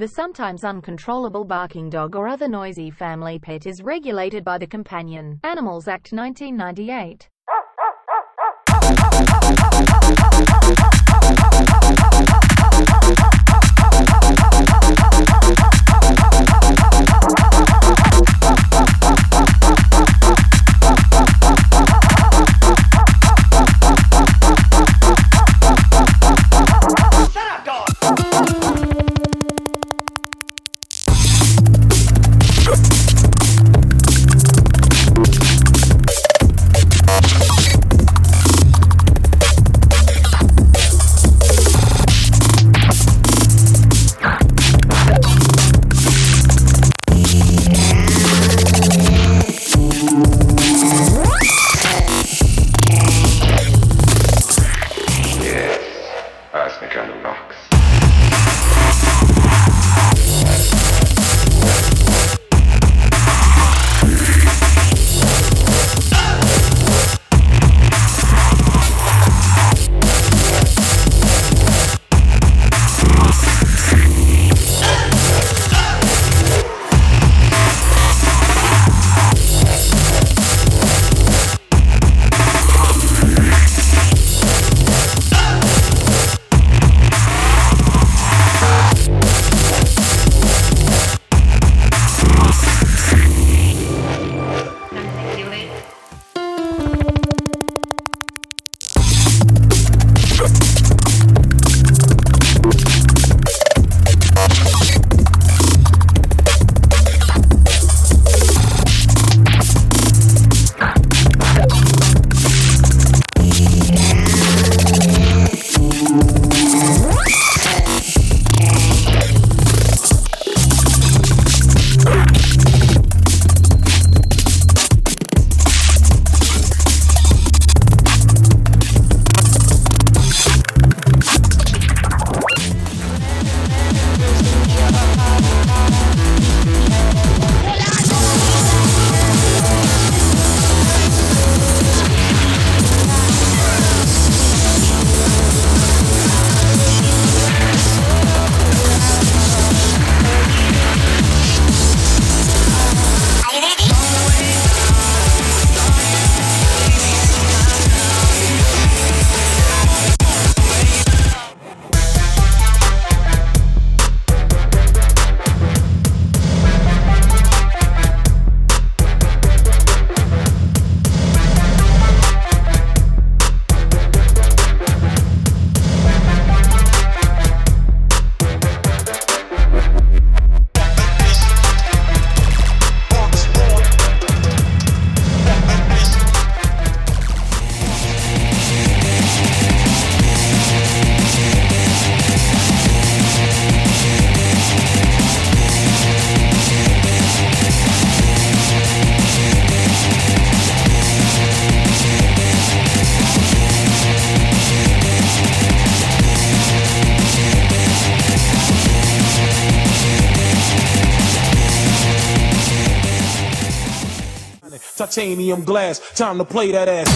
The sometimes uncontrollable barking dog or other noisy family pet is regulated by the Companion Animals Act 1998. Titanium glass. Time to play that ass.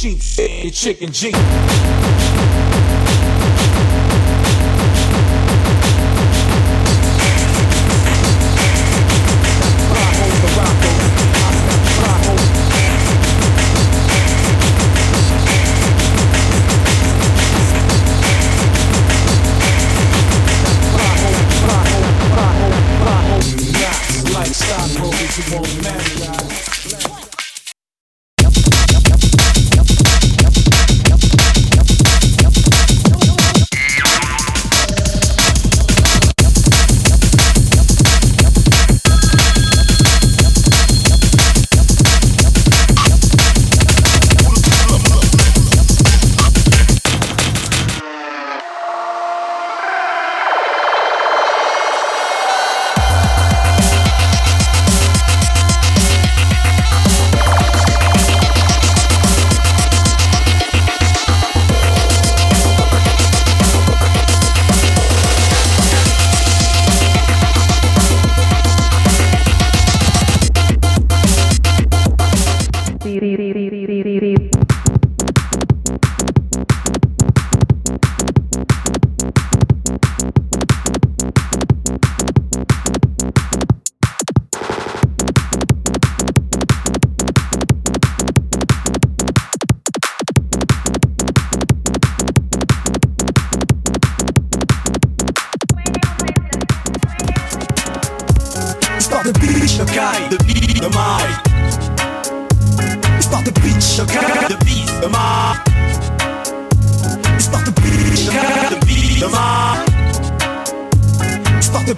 Jeep, eh, chicken sexual man. De bitch, de caille, de billes, de maille. Histoire de bitch, de caille, de billes, de maille. Histoire de bitch, de caille, de billes, de maille. Histoire de